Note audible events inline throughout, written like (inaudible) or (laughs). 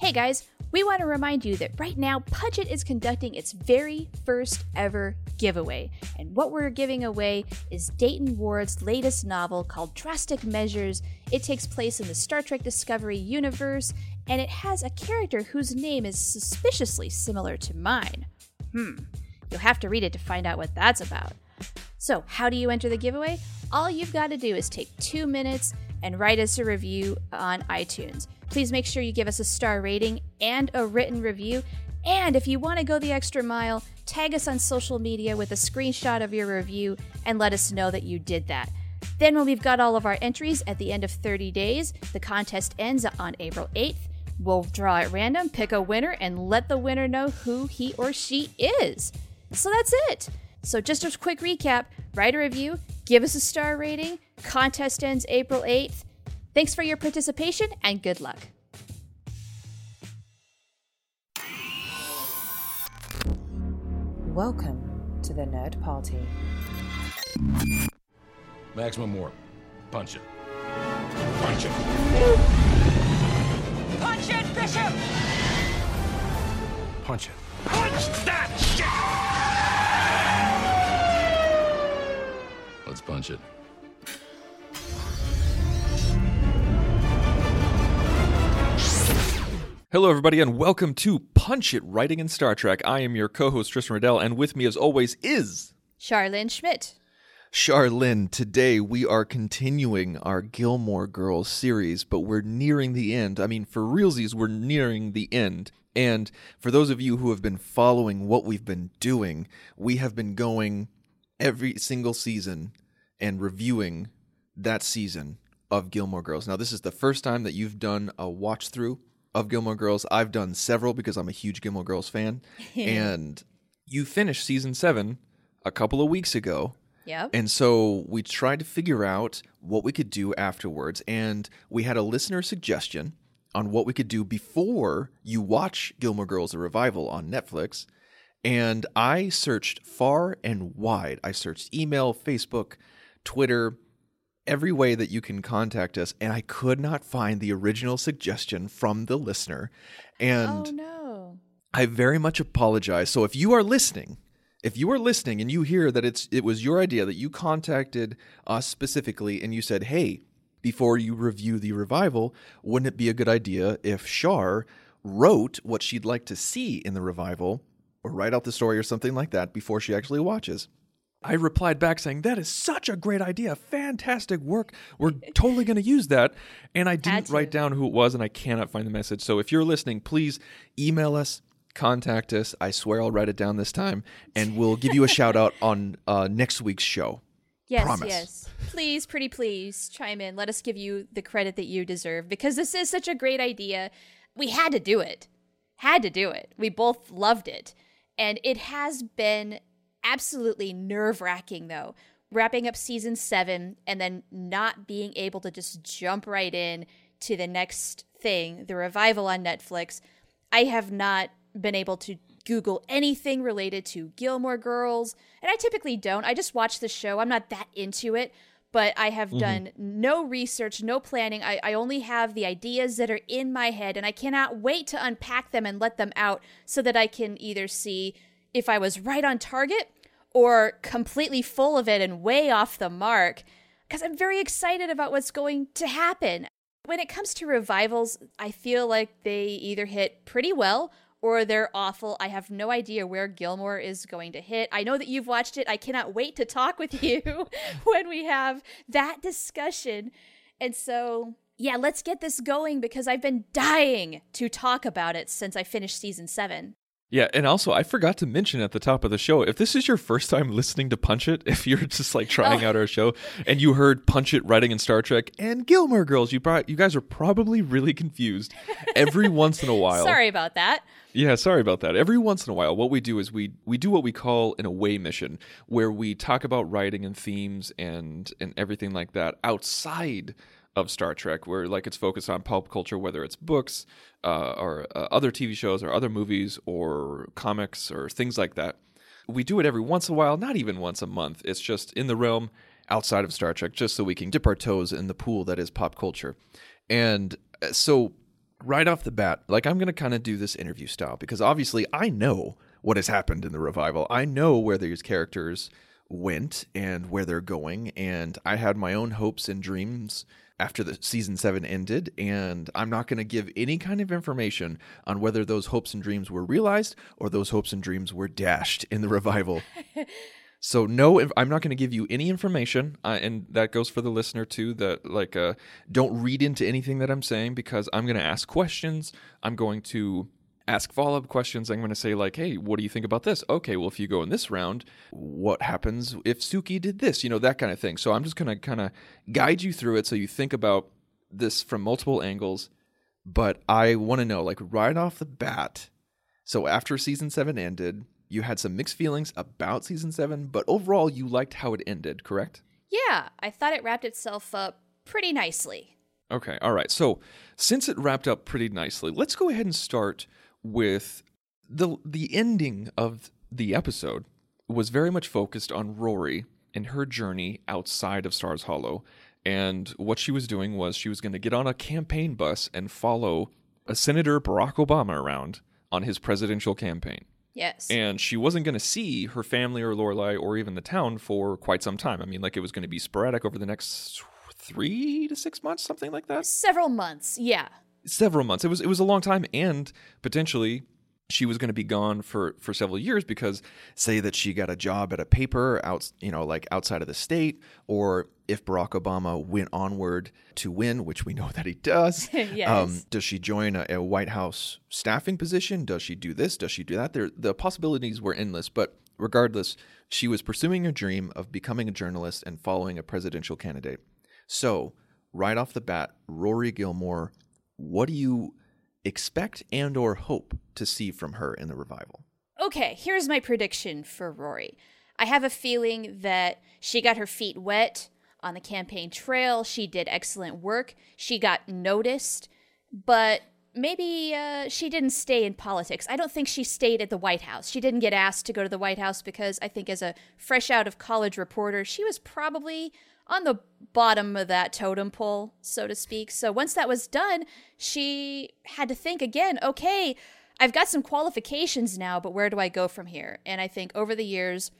Hey guys, we want to remind you that right now Punch is conducting its very first ever giveaway. And what we're giving away is Dayton Ward's latest novel called Drastic Measures. It takes place in the Star Trek Discovery universe, and it has a character whose name is suspiciously similar to mine. Hmm, you'll have to read it to find out what that's about. So, how do you enter the giveaway? All you've got to do is take two minutes and write us a review on iTunes. Please make sure you give us a star rating and a written review. And if you want to go the extra mile, tag us on social media with a screenshot of your review and let us know that you did that. Then, when we've got all of our entries at the end of 30 days, the contest ends on April 8th. We'll draw at random, pick a winner, and let the winner know who he or she is. So that's it. So, just a quick recap write a review, give us a star rating. Contest ends April 8th. Thanks for your participation and good luck. Welcome to the Nerd Party. Maximum warp. Punch it. Punch it. Punch it, Bishop! Punch it. Punch that shit! Let's punch it. Hello, everybody, and welcome to Punch It Writing in Star Trek. I am your co host, Tristan Riddell, and with me, as always, is Charlene Schmidt. Charlene. Today, we are continuing our Gilmore Girls series, but we're nearing the end. I mean, for realsies, we're nearing the end. And for those of you who have been following what we've been doing, we have been going every single season and reviewing that season of Gilmore Girls. Now, this is the first time that you've done a watch through of Gilmore Girls. I've done several because I'm a huge Gilmore Girls fan. (laughs) and you finished season seven a couple of weeks ago. Yep. And so we tried to figure out what we could do afterwards. And we had a listener suggestion on what we could do before you watch Gilmore Girls, the revival on Netflix. And I searched far and wide. I searched email, Facebook, Twitter, every way that you can contact us, and I could not find the original suggestion from the listener. And oh, no. I very much apologize. So if you are listening, if you are listening and you hear that it's it was your idea that you contacted us specifically and you said, "Hey, before you review the revival, wouldn't it be a good idea if Char wrote what she'd like to see in the revival or write out the story or something like that before she actually watches?" I replied back saying, That is such a great idea. Fantastic work. We're totally going to use that. And I didn't write down who it was, and I cannot find the message. So if you're listening, please email us, contact us. I swear I'll write it down this time, and we'll give you a shout out (laughs) on uh, next week's show. Yes, Promise. yes. Please, pretty please, chime in. Let us give you the credit that you deserve because this is such a great idea. We had to do it. Had to do it. We both loved it. And it has been absolutely nerve wracking, though. Wrapping up season seven and then not being able to just jump right in to the next thing, the revival on Netflix. I have not been able to Google anything related to Gilmore Girls, and I typically don't. I just watch the show. I'm not that into it, but I have mm-hmm. done no research, no planning. I, I only have the ideas that are in my head, and I cannot wait to unpack them and let them out so that I can either see if I was right on target or completely full of it and way off the mark because I'm very excited about what's going to happen. When it comes to revivals, I feel like they either hit pretty well or they're awful. I have no idea where Gilmore is going to hit. I know that you've watched it. I cannot wait to talk with you (laughs) when we have that discussion. And so, yeah, let's get this going because I've been dying to talk about it since I finished season seven. Yeah, and also I forgot to mention at the top of the show, if this is your first time listening to Punch It, (laughs) if you're just like trying Oh. out our show and you heard Punch It writing in Star Trek and Gilmore Girls, you brought, you guys are probably really confused. Every (laughs) once in a while, Sorry about that. Yeah, sorry about that. Every once in a while, what we do is we we do what we call an away mission, where we talk about writing and themes and and everything like that outside of Star Trek, where like it's focused on pulp culture, whether it's books uh, or uh, other TV shows or other movies or comics or things like that. We do it every once in a while, not even once a month. It's just in the realm outside of Star Trek, just so we can dip our toes in the pool that is pop culture. And uh, so right off the bat, like I'm going to kind of do this interview style because obviously I know what has happened in the revival. I know where these characters went and where they're going, and I had my own hopes and dreams after the season 7 ended and I'm not going to give any kind of information on whether those hopes and dreams were realized or those hopes and dreams were dashed in the revival. (laughs) So no, I'm not going to give you any information, uh, and that goes for the listener too. That like, uh, don't read into anything that I'm saying because I'm going to ask questions. I'm going to ask follow up questions. I'm going to say like, hey, what do you think about this? Okay, well, if you go in this round, what happens if Sookie did this? You know that kind of thing. So I'm just going to kind of guide you through it so you think about this from multiple angles. But I want to know like right off the bat. So after season seven ended, you had some mixed feelings about season seven, but overall you liked how it ended, correct? Yeah, I thought it wrapped itself up pretty nicely. Okay, all right. So since it wrapped up pretty nicely, let's go ahead and start with the the ending of the episode was very much focused on Rory and her journey outside of Stars Hollow. And what she was doing was she was going to get on a campaign bus and follow a Senator Barack Obama around on his presidential campaign. Yes. And she wasn't going to see her family or Lorelai or even the town for quite some time. I mean, like it was going to be sporadic over the next three to six months, something like that. Several months, yeah. Several months. It was it was a long time, and potentially she was going to be gone for for several years because say that she got a job at a paper out you know like outside of the state or if Barack Obama went onward to win which we know that he does (laughs) yes. um, does she join a, a, White House staffing position does she do this does she do that there the possibilities were endless but regardless she was pursuing her dream of becoming a journalist and following a presidential candidate so right off the bat Rory Gilmore what do you expect and or hope to see from her in the revival. Okay, here's my prediction for Rory. I have a feeling that she got her feet wet on the campaign trail. She did excellent work. She got noticed, but maybe uh, she didn't stay in politics. I don't think she stayed at the White House. She didn't get asked to go to the White House because I think, as a fresh out of college reporter, she was probably on the bottom of that totem pole, so to speak. So once that was done, she had to think again okay, I've got some qualifications now, but where do I go from here? And I think over the years,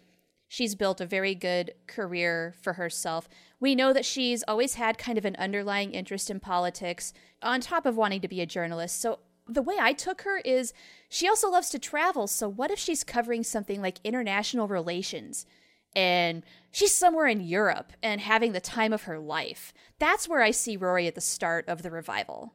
she's built a very good career for herself. We know that she's always had kind of an underlying interest in politics on top of wanting to be a journalist. So the way I took her is she also loves to travel. So what if she's covering something like international relations? And she's somewhere in Europe and having the time of her life. That's where I see Rory at the start of the revival.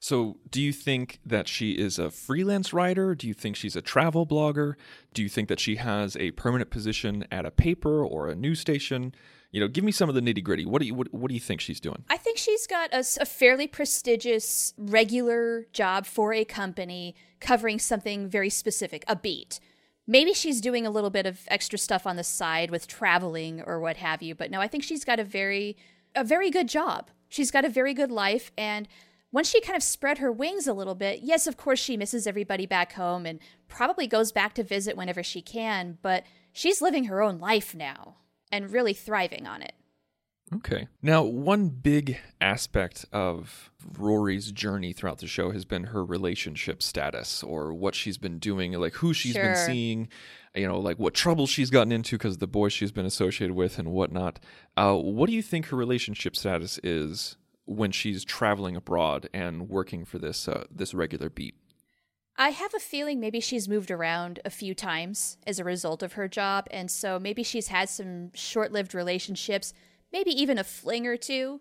So, do you think that she is a freelance writer? Do you think she's a travel blogger? Do you think that she has a permanent position at a paper or a news station? You know, give me some of the nitty gritty. What do you what, what do you think she's doing? I think she's got a, a fairly prestigious regular job for a company covering something very specific, a beat maybe she's doing a little bit of extra stuff on the side with traveling or what have you but no i think she's got a very a very good job. She's got a very good life and once she kind of spread her wings a little bit yes of course she misses everybody back home and probably goes back to visit whenever she can but she's living her own life now and really thriving on it Okay. Now, one big aspect of Rory's journey throughout the show has been her relationship status or what she's been doing, like who she's sure. been seeing, you know, like what trouble she's gotten into because the boys she's been associated with and whatnot. Uh, what do you think her relationship status is when she's traveling abroad and working for this uh, this regular beat? I have a feeling maybe she's moved around a few times as a result of her job, and so maybe she's had some short lived relationships maybe even a fling or two,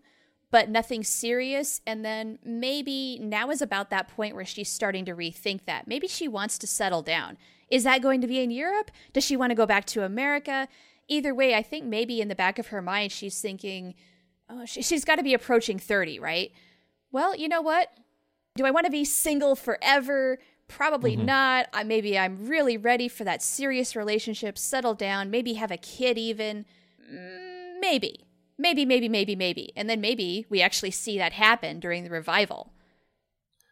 but nothing serious. And then maybe now is about that point where she's starting to rethink that. Maybe she wants to settle down. Is that going to be in Europe? Does she want to go back to America? Either way, I think maybe in the back of her mind, she's thinking, oh, she, has got to be approaching 30, right? Well, you know what? Do I want to be single forever? Probably mm-hmm. not. I, maybe I'm really ready for that serious relationship, settle down, maybe have a kid even. Mm, maybe maybe, maybe, maybe, maybe. And then maybe we actually see that happen during the revival.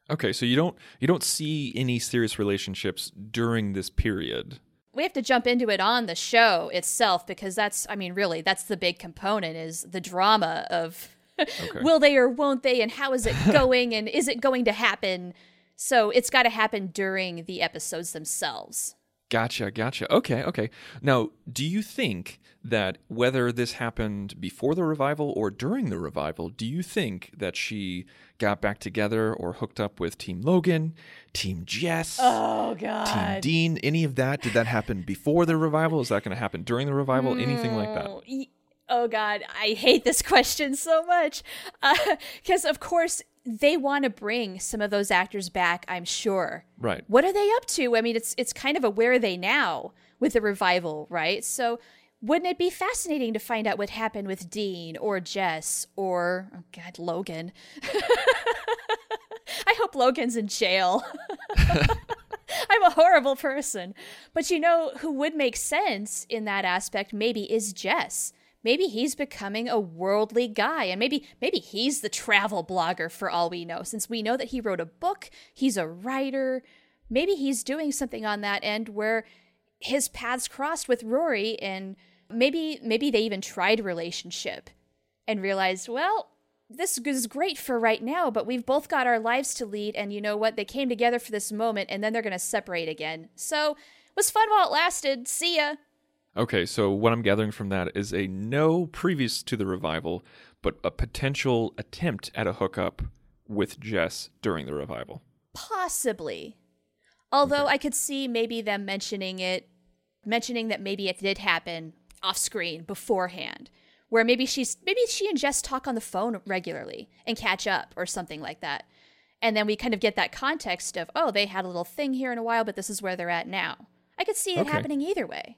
Okay, so you don't you don't see any serious relationships during this period. We have to jump into it on the show itself because that's I mean really that's the big component is the drama of (laughs) Will they or won't they? And how is it (laughs) going? and is it going to happen? So it's got to happen during the episodes themselves. Gotcha, gotcha. Okay, okay. Now, do you think that whether this happened before the revival or during the revival, do you think that she got back together or hooked up with Team Logan, Team Jess, Oh god, Team Dean? Any of that? Did that happen before the revival? Is that going to happen during the revival? Anything like that? Mm, oh, y- Oh God, I hate this question so much. Uh, because of course they want to bring some of those actors back. I'm sure. Right. What are they up to? I mean, it's it's kind of a where are they now with the revival, right? So wouldn't it be fascinating to find out what happened with Dean or Jess or oh God, Logan? (laughs) I hope Logan's in jail. (laughs) I'm a horrible person. But you know who would make sense in that aspect maybe is Jess. Maybe he's becoming a worldly guy and maybe maybe he's the travel blogger for all we know since we know that he wrote a book, he's a writer. Maybe he's doing something on that end where his paths crossed with Rory and maybe maybe they even tried relationship and realized, well, this is great for right now, but we've both got our lives to lead, and you know what? They came together for this moment, and then they're going to separate again. So, it was fun while it lasted. See ya. Okay, so what I'm gathering from that is a no previous to the revival, but a potential attempt at a hookup with Jess during the revival. Possibly. Although I could see maybe them mentioning it, mentioning that maybe it did happen off screen beforehand, where maybe she's maybe she and Jess talk on the phone regularly and catch up or something like that. And then we kind of get that context of, oh, they had a little thing here in a while, but this is where they're at now. I could see it Okay. happening either way.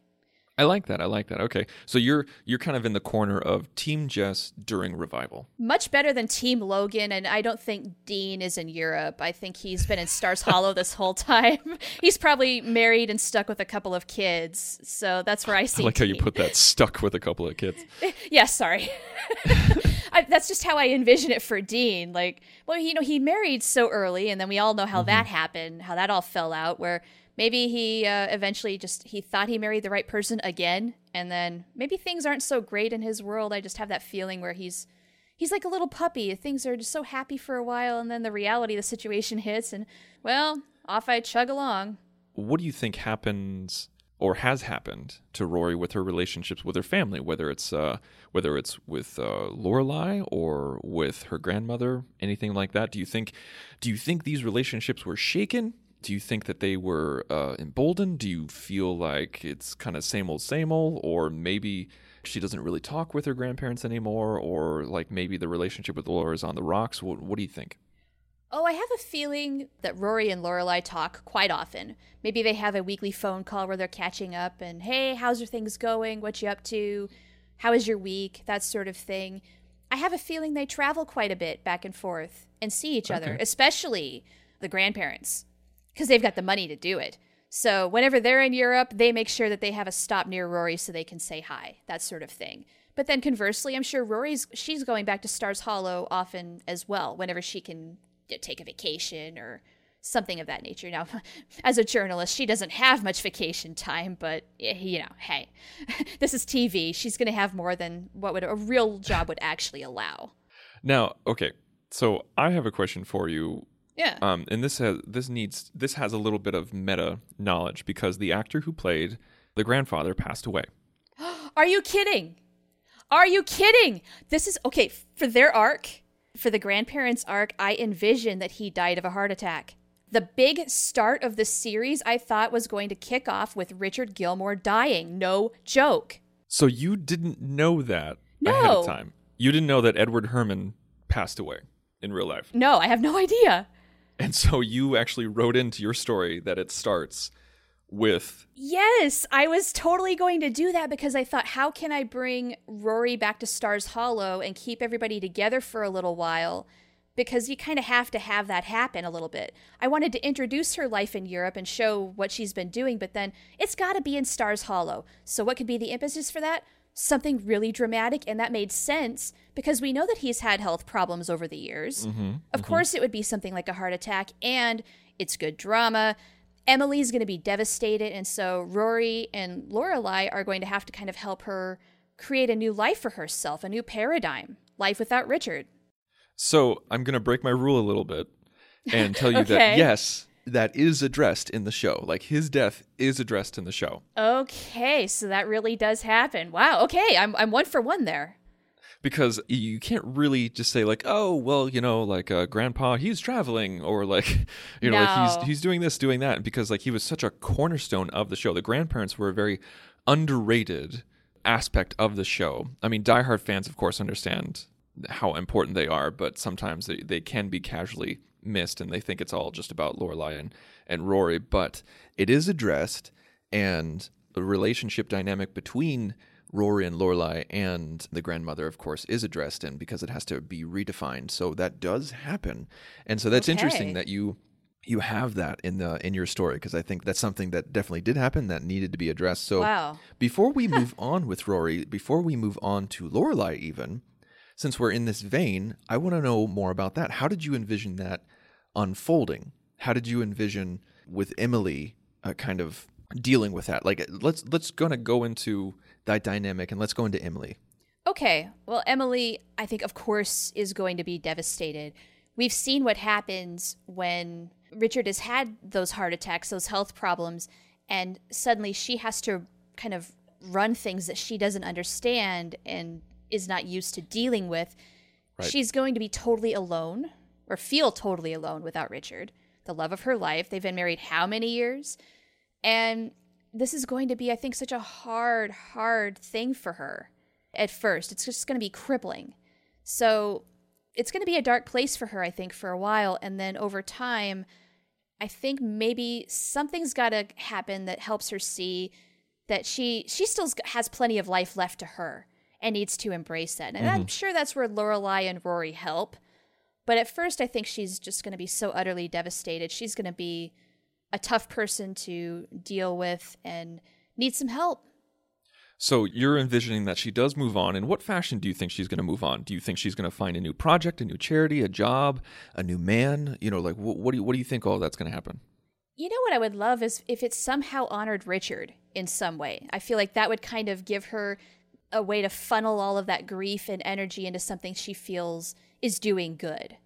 I like that. I like that. Okay, so you're you're kind of in the corner of Team Jess during revival. Much better than Team Logan, and I don't think Dean is in Europe. I think he's been in Stars Hollow (laughs) this whole time. He's probably married and stuck with a couple of kids, so that's where I see. I like how you put that stuck with a couple of kids. (laughs) Yeah, sorry. (laughs) I, that's just how I envision it for Dean. Like, well, you know, he married so early, and then we all know how mm-hmm. that happened, how that all fell out. Where maybe he uh, eventually just he thought he married the right person again, and then maybe things aren't so great in his world. I just have that feeling where he's he's like a little puppy. Things are just so happy for a while, and then the reality of the situation (laughs) hits, and well, off I chug along. What do you think happens or has happened to Rory with her relationships with her family, whether it's uh, whether it's with uh, Lorelai or with her grandmother, anything like that? Do you think do you think these relationships were shaken? Do you think that they were uh, emboldened? Do you feel like it's kind of same old, same old, or maybe she doesn't really talk with her grandparents anymore, or like maybe the relationship with Laura is on the rocks? What, what do you think? Oh, I have a feeling that Rory and Lorelai talk quite often. Maybe they have a weekly phone call where they're catching up and, hey, how's your things going? What you up to? How is your week? That sort of thing. I have a feeling they travel quite a bit back and forth and see each other, especially the grandparents, because they've got the money to do it. So whenever they're in Europe, they make sure that they have a stop near Rory so they can say hi, that sort of thing. But then conversely, I'm sure Rory's she's going back to Stars Hollow often as well, whenever she can you know, take a vacation or something of that nature. Now, (laughs) as a journalist, she doesn't have much vacation time, but eh, you know, hey, (laughs) this is TV. She's going to have more than what would a real job would actually allow. Now, okay, so I have a question for you Yeah. Um, and this has this needs this has a little bit of meta knowledge because the actor who played the grandfather passed away. (gasps) Are you kidding? Are you kidding? This is okay for their arc, for the grandparents' arc. I envision that he died of a heart attack. The big start of the series I thought was going to kick off with Richard Gilmore dying. No joke. So you didn't know that ahead No. of time. You didn't know that Edward Herrmann passed away in real life. No, I have no idea. And so you actually wrote into your story that it starts with Yes, I was totally going to do that because I thought, how can I bring Rory back to Stars Hollow and keep everybody together for a little while? Because you kind of have to have that happen a little bit. I wanted to introduce her life in Europe and show what she's been doing, but then it's got to be in Stars Hollow. So, what could be the impetus for that? Something really dramatic, and that made sense because we know that he's had health problems over the years. Mm-hmm, of mm-hmm. course, it would be something like a heart attack, and it's good drama. Emily's going to be devastated, and so Rory and Lorelai are going to have to kind of help her create a new life for herself, a new paradigm, life without Richard. So I'm going to break my rule a little bit and tell you Okay. that yes, that is addressed in the show. Like his death is addressed in the show. Okay, so that really does happen. Wow. Okay, I'm I'm one for one there. because you can't really just say like oh well you know like uh, grandpa he's traveling or like (laughs) you know like he's he's doing this doing that because like he was such a cornerstone of the show the grandparents were a very underrated aspect of the show i mean diehard fans of course understand how important they are but sometimes they, they can be casually missed and they think it's all just about Lorelai and, and Rory but it is addressed and the relationship dynamic between Rory and Lorelai and the grandmother, of course, is addressed in because it has to be redefined. So that does happen, and so that's Okay. interesting that you you have that in the in your story because I think that's something that definitely did happen that needed to be addressed. So Wow. before we (laughs) move on with Rory, before we move on to Lorelai, even since we're in this vein, I want to know more about that. How did you envision that unfolding? How did you envision with Emily uh, kind of dealing with that? Like, let's let's gonna go into that dynamic and let's go into Emily. Okay. Well, Emily, I think, of course, is going to be devastated. We've seen what happens when Richard has had those heart attacks, those health problems, and suddenly she has to kind of run things that she doesn't understand and is not used to dealing with. Right. She's going to be totally alone or feel totally alone without Richard, the love of her life. They've been married how many years? And this is going to be, I think, such a hard, hard thing for her at first. It's just going to be crippling. So it's going to be a dark place for her, I think, for a while. And then over time, I think maybe something's got to happen that helps her see that she she still has plenty of life left to her and needs to embrace that. And I'm mm-hmm. sure that's where Lorelai and Rory help. But at first, I think she's just going to be so utterly devastated. She's going to be a tough person to deal with and need some help. So you're envisioning that she does move on. In what fashion do you think she's going to move on? Do you think she's going to find a new project, a new charity, a job, a new man? You know, like what, what do you what do you think all that's going to happen? You know what I would love is if it somehow honored Richard in some way. I feel like that would kind of give her a way to funnel all of that grief and energy into something she feels is doing good.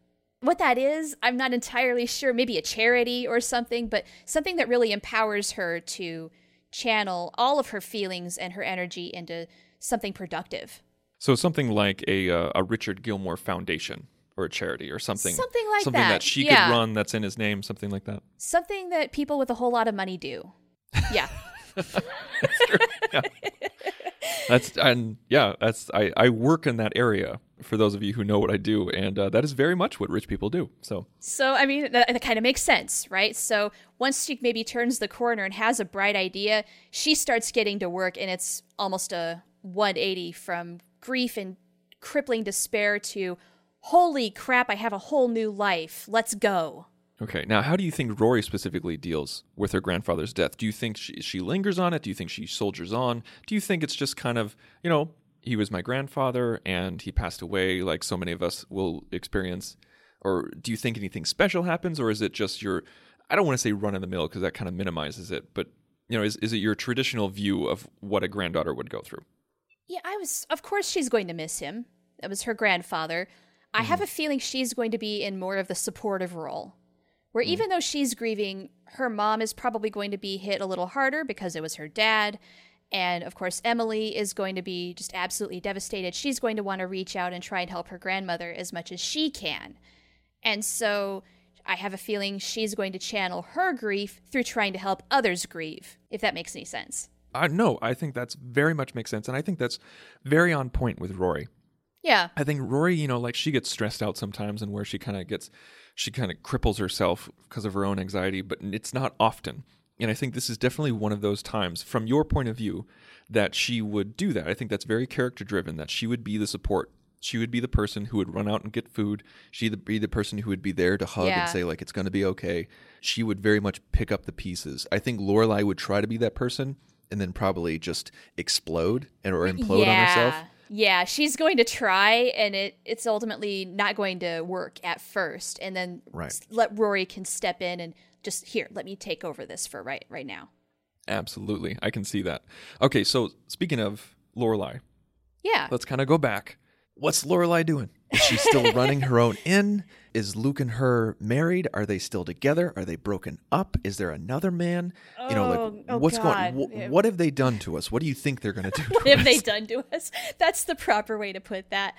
What that is, I'm not entirely sure. Maybe a charity or something, but something that really empowers her to channel all of her feelings and her energy into something productive. So something like a uh, a Richard Gilmore Foundation or a charity or something Something like that. something that, she yeah. could run that's in his name, something like that. Something that people with a whole lot of money do. Yeah. (laughs) (laughs) That's and yeah, that's I I work in that area. For those of you who know what I do, and uh, that is very much what rich people do. So So, I mean, that, that kind of makes sense, right? So, once she maybe turns the corner and has a bright idea, she starts getting to work, and it's almost a 180 from grief and crippling despair to, holy crap, I have a whole new life. Let's go. Okay, now how do you think Rory specifically deals with her grandfather's death? Do you think she, she lingers on it? Do you think she soldiers on? Do you think it's just kind of, you know, he was my grandfather and he passed away like so many of us will experience? Or do you think anything special happens? Or is it just your, I don't want to say run of the mill because that kind of minimizes it, but, you know, is, is it your traditional view of what a granddaughter would go through? Yeah, I was, of course, she's going to miss him. That was her grandfather. I have mm-hmm. a feeling she's going to be in more of the supportive role, where even though she's grieving, her mom is probably going to be hit a little harder because it was her dad. And of course, Emily is going to be just absolutely devastated. She's going to want to reach out and try and help her grandmother as much as she can. And so I have a feeling she's going to channel her grief through trying to help others grieve, if that makes any sense. Uh, no, I think that's very much makes sense. And I think that's very on point with Rory. Yeah. I think Rory, you know, like she gets stressed out sometimes and where she kind of gets, she kind of cripples herself because of her own anxiety, but it's not often. And I think this is definitely one of those times, from your point of view, that she would do that. I think that's very character driven, that she would be the support. She would be the person who would run out and get food. She'd be the person who would be there to hug Yeah. and say, like, it's going to be okay. She would very much pick up the pieces. I think Lorelai would try to be that person and then probably just explode and or implode on herself. Yeah, she's going to try, and it it's ultimately not going to work at first, and then Right. let Rory can step in and just here, let me take over this for right right now. Absolutely. I can see that. Okay, so speaking of Lorelai, Yeah, let's kind of go back. What's Lorelai doing? Is she still (laughs) running her own inn? Is Luke and her married? Are they still together? Are they broken up? Is there another man? you know, Oh, like oh, oh what's God. going? Yeah. What, have they done to us? What do you think they're going to do? What to have they done to us? That's the proper way to put that.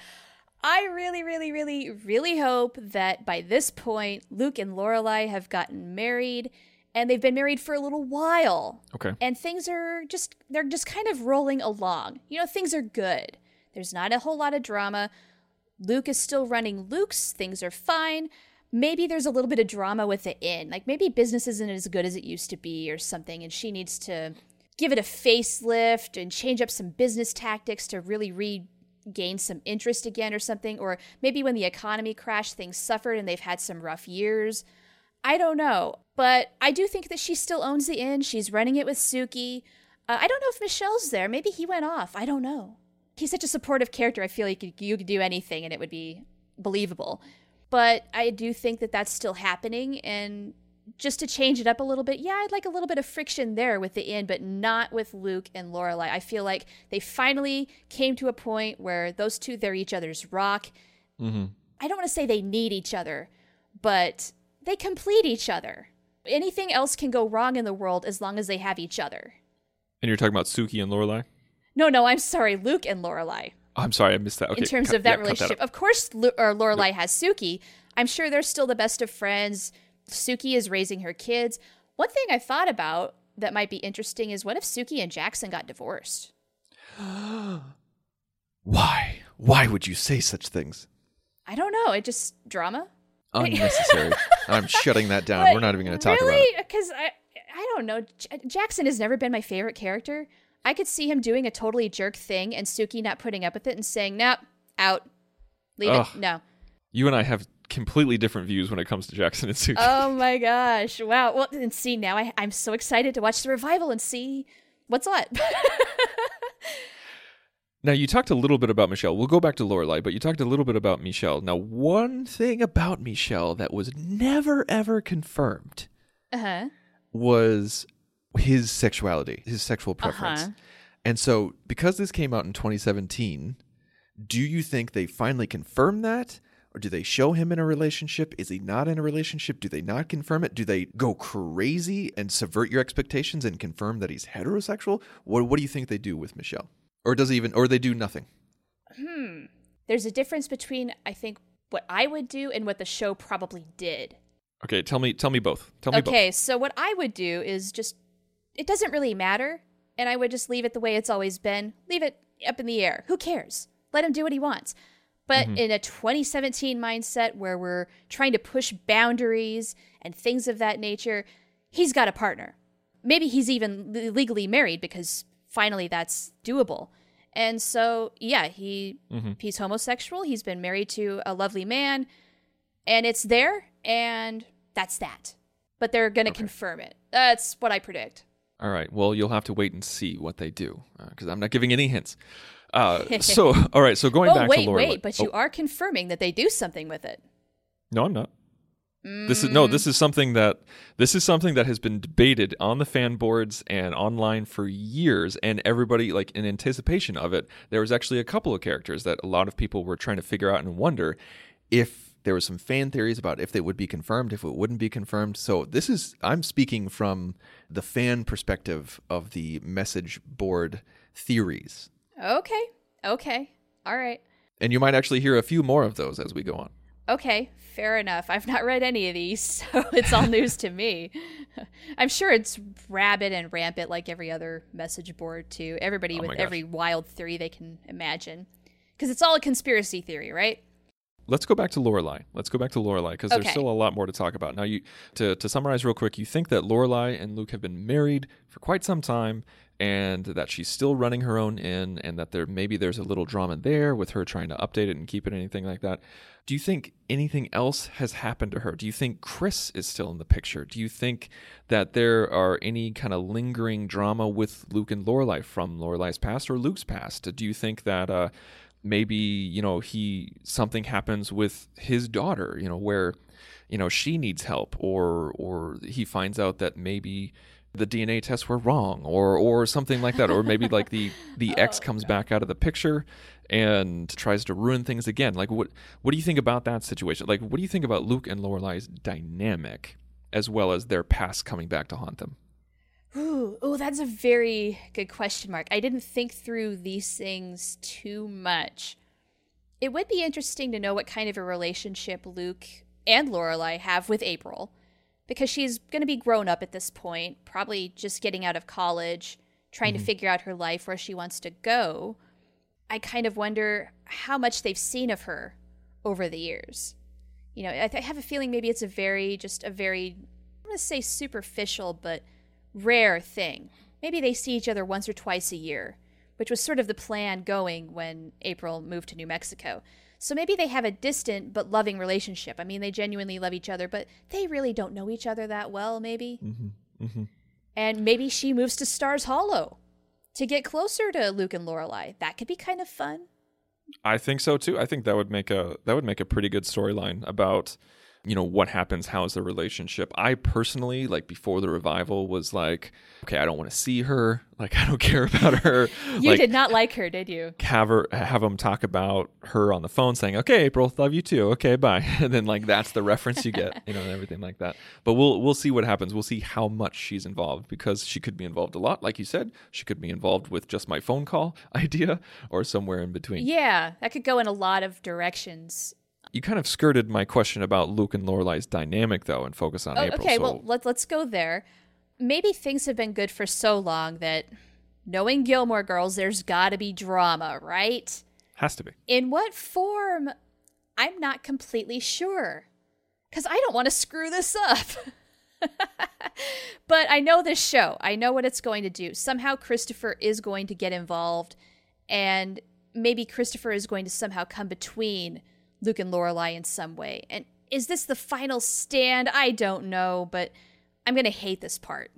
I really, really, really, really hope that by this point, Luke and Lorelai have gotten married and they've been married for a little while. Okay. And things are just, they're just kind of rolling along. You know, things are good. There's not a whole lot of drama. Luke is still running Luke's, things are fine. Maybe there's a little bit of drama with the inn. Like maybe business isn't as good as it used to be or something, and she needs to give it a facelift and change up some business tactics to really regain some interest again or something. Or maybe when the economy crashed, things suffered and they've had some rough years. I don't know. But I do think that she still owns the inn. She's running it with Sookie. Uh, I don't know if Michel's there. Maybe he went off. I don't know. He's such a supportive character. I feel like you could, you could do anything and it would be believable. But I do think that that's still happening. And just to change it up a little bit, yeah, I'd like a little bit of friction there with the end, but not with Luke and Lorelai. I feel like they finally came to a point where those two, they're each other's rock. Mm-hmm. I don't want to say they need each other, but they complete each other. Anything else can go wrong in the world as long as they have each other. And you're talking about Sookie and Lorelai? No, no, I'm sorry, Luke and Lorelai. Oh, I'm sorry, I missed that. Okay, in terms cut- of that yeah, relationship, out. of course, Lu- or Lorelai has Sookie. I'm sure they're still the best of friends. Sookie is raising her kids. One thing I thought about that might be interesting is what if Sookie and Jackson got divorced? (gasps) Why? Why would you say such things? I don't know. It just drama. (laughs) Unnecessary. I'm shutting that down. But We're not even going to talk really? about it. Because I, I don't know. J- Jackson has never been my favorite character. I could see him doing a totally jerk thing and Sookie not putting up with it and saying, "Nope, out, leave Ugh. it." No. You and I have completely different views when it comes to Jackson and Sookie. Oh my (laughs) gosh! Wow. Well, and see now, I, I'm so excited to watch the revival and see what's what. (laughs) Now you talked a little bit about Michel. We'll go back to Lorelai, but you talked a little bit about Michel. Now, one thing about Michel that was never ever confirmed uh huh. was his sexuality, his sexual preference. Uh-huh. And so, because this came out in 2017, do you think they finally confirm that? Or do they show him in a relationship? Is he not in a relationship? Do they not confirm it? Do they go crazy and subvert your expectations and confirm that he's heterosexual? What What do you think they do with Michel? Or does he even? Or they do nothing? Hmm. There's a difference between I think what I would do and what the show probably did. Okay, tell me. Tell me both. Tell me both. Okay, so what I would do is just it doesn't really matter, and I would just leave it the way it's always been. Leave it up in the air. Who cares? Let him do what he wants. But mm-hmm. in a 2017 mindset where we're trying to push boundaries and things of that nature, he's got a partner. Maybe he's even legally married because finally that's doable. And so, yeah, he mm-hmm. he's homosexual. He's been married to a lovely man, and it's there, and that's that. But they're going to confirm it. That's what I predict. All right. Well, you'll have to wait and see what they do because I'm not giving any hints. Uh, (laughs) so, all right. So going oh, back wait, to Lorelai. wait, wait, but you Oh, are confirming that they do something with it. No, I'm not. This is no. This is something that this is something that has been debated on the fan boards and online for years, and everybody like in anticipation of it. There was actually a couple of characters that a lot of people were trying to figure out and wonder if there was some fan theories about if they would be confirmed, if it wouldn't be confirmed. So this is I'm speaking from the fan perspective of the message board theories, Okay. Okay. All right. and you might actually hear a few more of those as we go on. Okay. Fair enough. I've not read any of these, (laughs) so it's all news to me. (laughs) I'm sure it's rabid and rampant like every other message board, too. Everybody Oh with gosh. every wild theory they can imagine. Because it's all a conspiracy theory, right? Let's go back to Lorelai. Let's go back to Lorelai because there's still a lot more to talk about. Now, you to to summarize real quick, you think that Lorelai and Luke have been married for quite some time, and that she's still running her own inn, and that there maybe there's a little drama there with her trying to update it and keep it, anything like that. Do you think anything else has happened to her? Do you think Chris is still in the picture? Do you think that there are any kind of lingering drama with Luke and Lorelai from Lorelai's past or Luke's past? Do you think that uh, maybe you know he something happens with his daughter you know where you know she needs help or or he finds out that maybe the DNA tests were wrong or or something like that or maybe (laughs) like the the ex oh, comes back out of the picture and tries to ruin things again. Like what what do you think about that situation? Like what do you think about Luke and Lorelai's dynamic as well as their past coming back to haunt them? Ooh, oh, that's a very good question mark. I didn't think through these things too much. It would be interesting to know what kind of a relationship Luke and Lorelai have with April, because she's going to be grown up at this point, probably just getting out of college, trying to mm-hmm. figure out her life where she wants to go. I kind of wonder how much they've seen of her over the years. You know, I, th- I have a feeling maybe it's a very, just a very, I'm going to say superficial, but rare thing. Maybe they see each other once or twice a year, which was sort of the plan going when April moved to New Mexico. So maybe they have a distant but loving relationship. I mean, they genuinely love each other, but they really don't know each other that well, maybe. Mm-hmm. Mm-hmm. And maybe she moves to Stars Hollow to get closer to Luke and Lorelai. That could be kind of fun. I think so too. I think that would make a that would make a pretty good storyline about you know what happens how's the relationship? I personally like before the revival was like okay i don't want to see her. Like i don't (laughs) care about her. You like, did not like her, did you? have her have them talk about her on the phone saying okay april love you too. Okay bye. (laughs) And then like that's the reference you get you know and everything like that. But we'll we'll see what happens. We'll see how much she's involved because she could be involved a lot like you said. She could be involved with just my phone call (laughs) idea or somewhere in between. Yeah, that could go in a lot of directions. You kind of skirted my question about luke and lorelai's dynamic though and focus on Oh, april okay, so well, let, let's go there. Maybe things have been good for so long that knowing Gilmore Girls, there's got to be drama, right? has to be In what form? I'm not completely sure. Because I don't want to screw this up. (laughs) but I know this show. I know what it's going to do. Somehow Christopher is going to get involved, and maybe Christopher is going to somehow come between Luke and Lorelai in some way. And is this the final stand? I don't know, but I'm going to hate this part.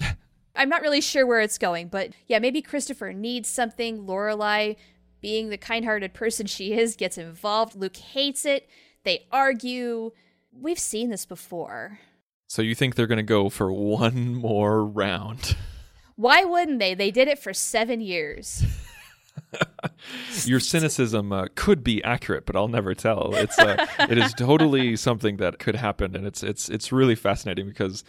(laughs) I'm not really sure where it's going, but yeah, maybe Christopher needs something. Lorelai, being the kind-hearted person she is, gets involved. Luke hates it. They argue. We've seen this before. So you think they're going to go for one more round? Why wouldn't they? They did it for seven years. (laughs) (laughs) Your cynicism uh, could be accurate, but I'll never tell. It's uh, (laughs) it is totally something that could happen, and it's it's it's really fascinating because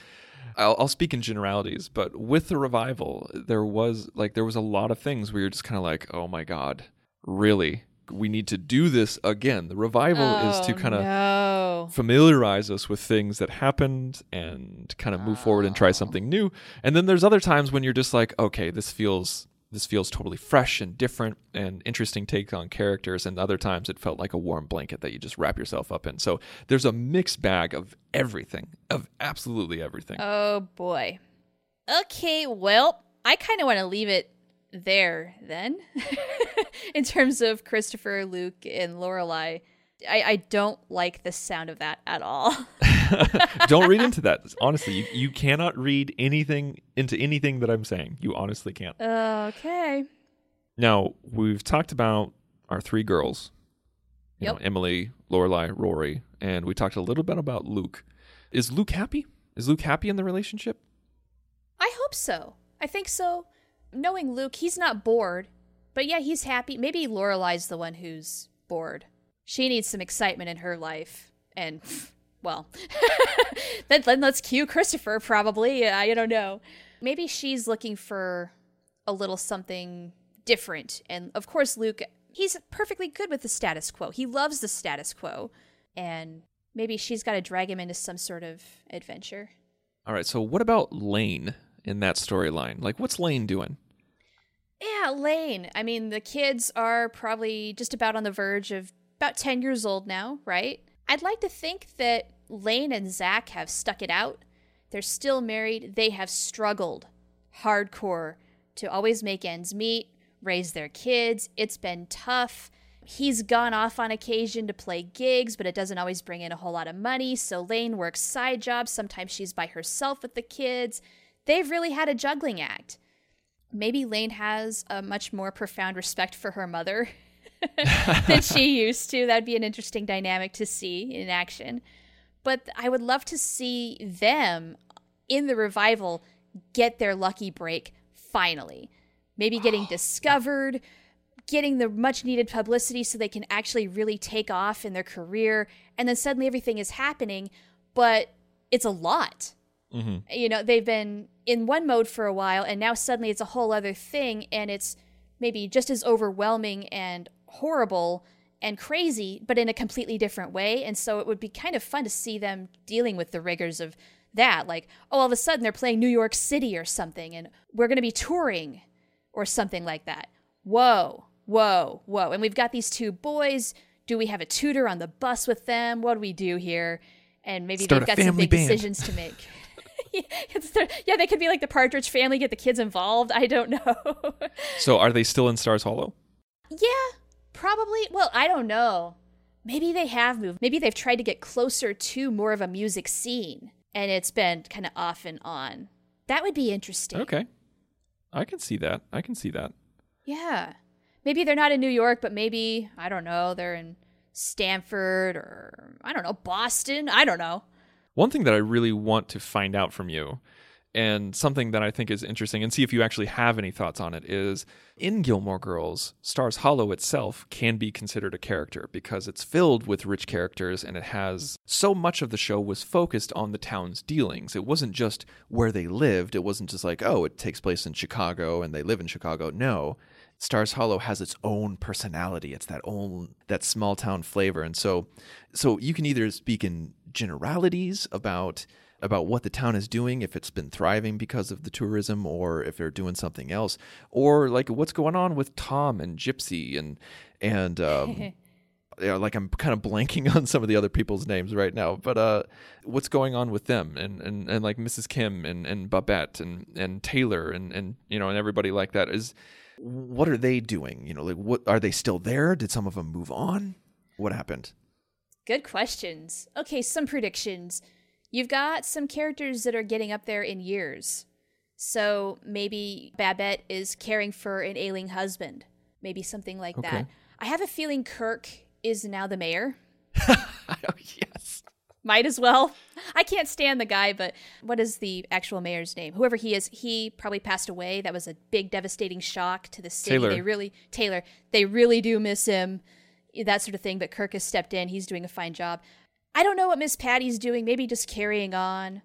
I'll, I'll speak in generalities, but with the revival, there was like there was a lot of things where you're just kind of like, oh my god, really? We need to do this again. The revival is to kind of no. familiarize us with things that happened and kind of move forward and try something new. And then there's other times when you're just like, okay, this feels this feels totally fresh and different and interesting take on characters and other times it felt like a warm blanket that you just wrap yourself up in. So there's a mixed bag of everything, of absolutely everything. Oh boy. Okay, well, I kind of want to leave it there then. (laughs) In terms of Christopher, Luke, and Lorelai, I, I don't like the sound of that at all. (laughs) (laughs) Don't read into that. Honestly, you, you cannot read anything into anything that I'm saying. You honestly can't. okay. Now, we've talked about our three girls. You know, Emily, Lorelai, Rory, and we talked a little bit about Luke. Is Luke happy? Is Luke happy in the relationship? I hope so. I think so. Knowing Luke, he's not bored, but yeah, he's happy. Maybe Lorelai's the one who's bored. She needs some excitement in her life, and well, (laughs) then, then let's cue Christopher. Probably, I don't know. Maybe she's looking for a little something different, and of course, Luke. He's perfectly good with the status quo. He loves the status quo, and maybe she's got to drag him into some sort of adventure. All right, so what about Lane in that storyline? Like, what's Lane doing? Yeah, Lane. I mean, the kids are probably just about on the verge of about 10 years old now, right? I'd like to think that Lane and Zach have stuck it out. They're still married. They have struggled hardcore to always make ends meet, raise their kids. It's been tough. He's gone off on occasion to play gigs, but it doesn't always bring in a whole lot of money. So Lane works side jobs. Sometimes she's by herself with the kids. They've really had a juggling act maybe Lane has a much more profound respect for her mother (laughs) (laughs) than she used to. That'd be an interesting dynamic to see in action. But I would love to see them in the revival get their lucky break finally. Maybe getting (sighs) discovered, getting the much needed publicity so they can actually really take off in their career. And then suddenly everything is happening, but it's a lot. Mm-hmm. You know, they've been in one mode for a while, and now suddenly it's a whole other thing, and it's maybe just as overwhelming and horrible and crazy, but in a completely different way. And so it would be kind of fun to see them dealing with the rigors of that. Like, oh, all of a sudden they're playing New York City or something, and we're going to be touring or something like that. Whoa, whoa, whoa. And we've got these two boys. Do we have a tutor on the bus with them? What do we do here? And maybe Start they've got some big band. decisions to make. (laughs) Yeah, they could be like the Partridge family, get the kids involved. I don't know. (laughs) So are they still in Stars Hollow? Yeah, probably. Well, I don't know. Maybe they have moved. Maybe they've tried to get closer to more of a music scene and it's been kind of off and on. That would be interesting. Okay. I can see that. I can see that. Yeah. Maybe they're not in New York, but maybe, I don't know, they're in Stanford or, I don't know, Boston. I don't know. One thing that I really want to find out from you, and something that I think is interesting, and see if you actually have any thoughts on it, is in Gilmore Girls, Stars Hollow itself can be considered a character because it's filled with rich characters and it has so much of the show was focused on the town's dealings. It wasn't just where they lived, it wasn't just like, oh, it takes place in Chicago and they live in Chicago. No. Stars Hollow has its own personality. It's that own that small town flavor. And so so you can either speak in generalities about about what the town is doing if it's been thriving because of the tourism or if they're doing something else or like what's going on with Tom and Gypsy and and um (laughs) yeah, like I'm kind of blanking (laughs) on some of the other people's names right now, but uh, what's going on with them and, and, and like Mrs. Kim and, and Babette and, and Taylor and, and you know and everybody like that is what are they doing? You know, like what are they still there? Did some of them move on? What happened? Good questions. Okay, some predictions. You've got some characters that are getting up there in years. So maybe Babette is caring for an ailing husband. Maybe something like Okay. that. I have a feeling Kirk is now the mayor. (laughs) oh, yes. Might as well. I can't stand the guy, but what is the actual mayor's name? Whoever he is, he probably passed away. That was a big, devastating shock to the city. Taylor. They really, Taylor, they really do miss him, that sort of thing. But Kirk has stepped in. He's doing a fine job. I don't know what Miss Patty's doing. Maybe just carrying on.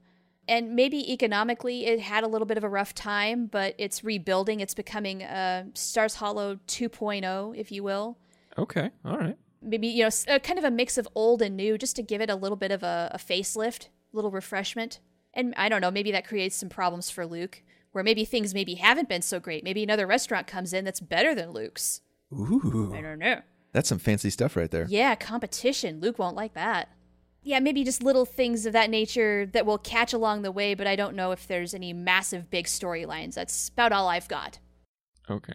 And maybe economically, it had a little bit of a rough time, but it's rebuilding. It's becoming uh, Stars Hollow 2.0, if you will Okay. All right. maybe you know s- uh, kind of a mix of old and new just to give it a little bit of a, a facelift a little refreshment and i don't know maybe that creates some problems for luke where maybe things maybe haven't been so great maybe another restaurant comes in that's better than luke's Ooh. i don't know That's some fancy stuff right there. yeah competition luke won't like that yeah maybe just little things of that nature that will catch along the way but i don't know if there's any massive big storylines that's about all i've got Okay.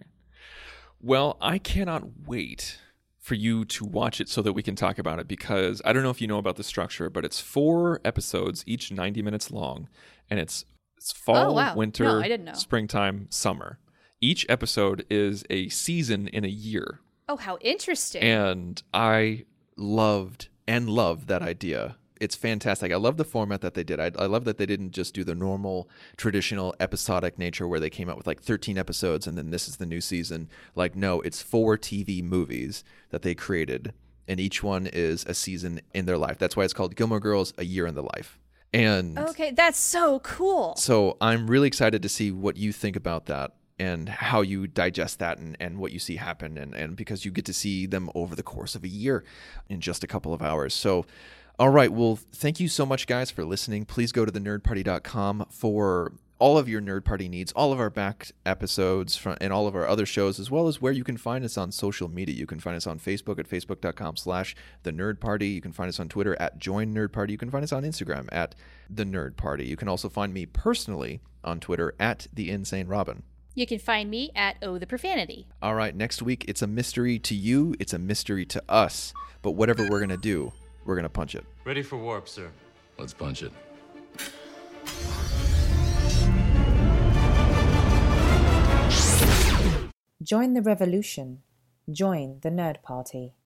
Well, I cannot wait for you to watch it so that we can talk about it because I don't know if you know about the structure, but it's four episodes, each 90 minutes long, and it's it's fall, Oh, wow. winter, No, I didn't know. springtime, summer. Each episode is a season in a year. oh how interesting And I loved and love that idea. It's fantastic. I love the format that they did. I, I love that they didn't just do the normal, traditional episodic nature where they came out with like 13 episodes and then this is the new season. Like, no, it's four TV movies that they created, and each one is a season in their life. That's why it's called Gilmore Girls: A Year in the Life. And okay that's so cool so I'm really excited to see what you think about that and how you digest that and, and what you see happen and, and because you get to see them over the course of a year in just a couple of hours. So all right, well, thank you so much guys for listening. Please go to the nerdparty.com for all of your nerd party needs, all of our back episodes from, and all of our other shows, as well as where you can find us on social media. You can find us on Facebook at facebook.com slash the nerd party. You can find us on Twitter at join nerd party. You can find us on Instagram at the nerd party. You can also find me personally on Twitter at the insane robin. You can find me at oh the profanity All right, next week it's a mystery to you, it's a mystery to us. But whatever we're gonna do, we're gonna punch it. Ready for warp, sir. Let's punch it. Join the revolution. Join the Nerd Party.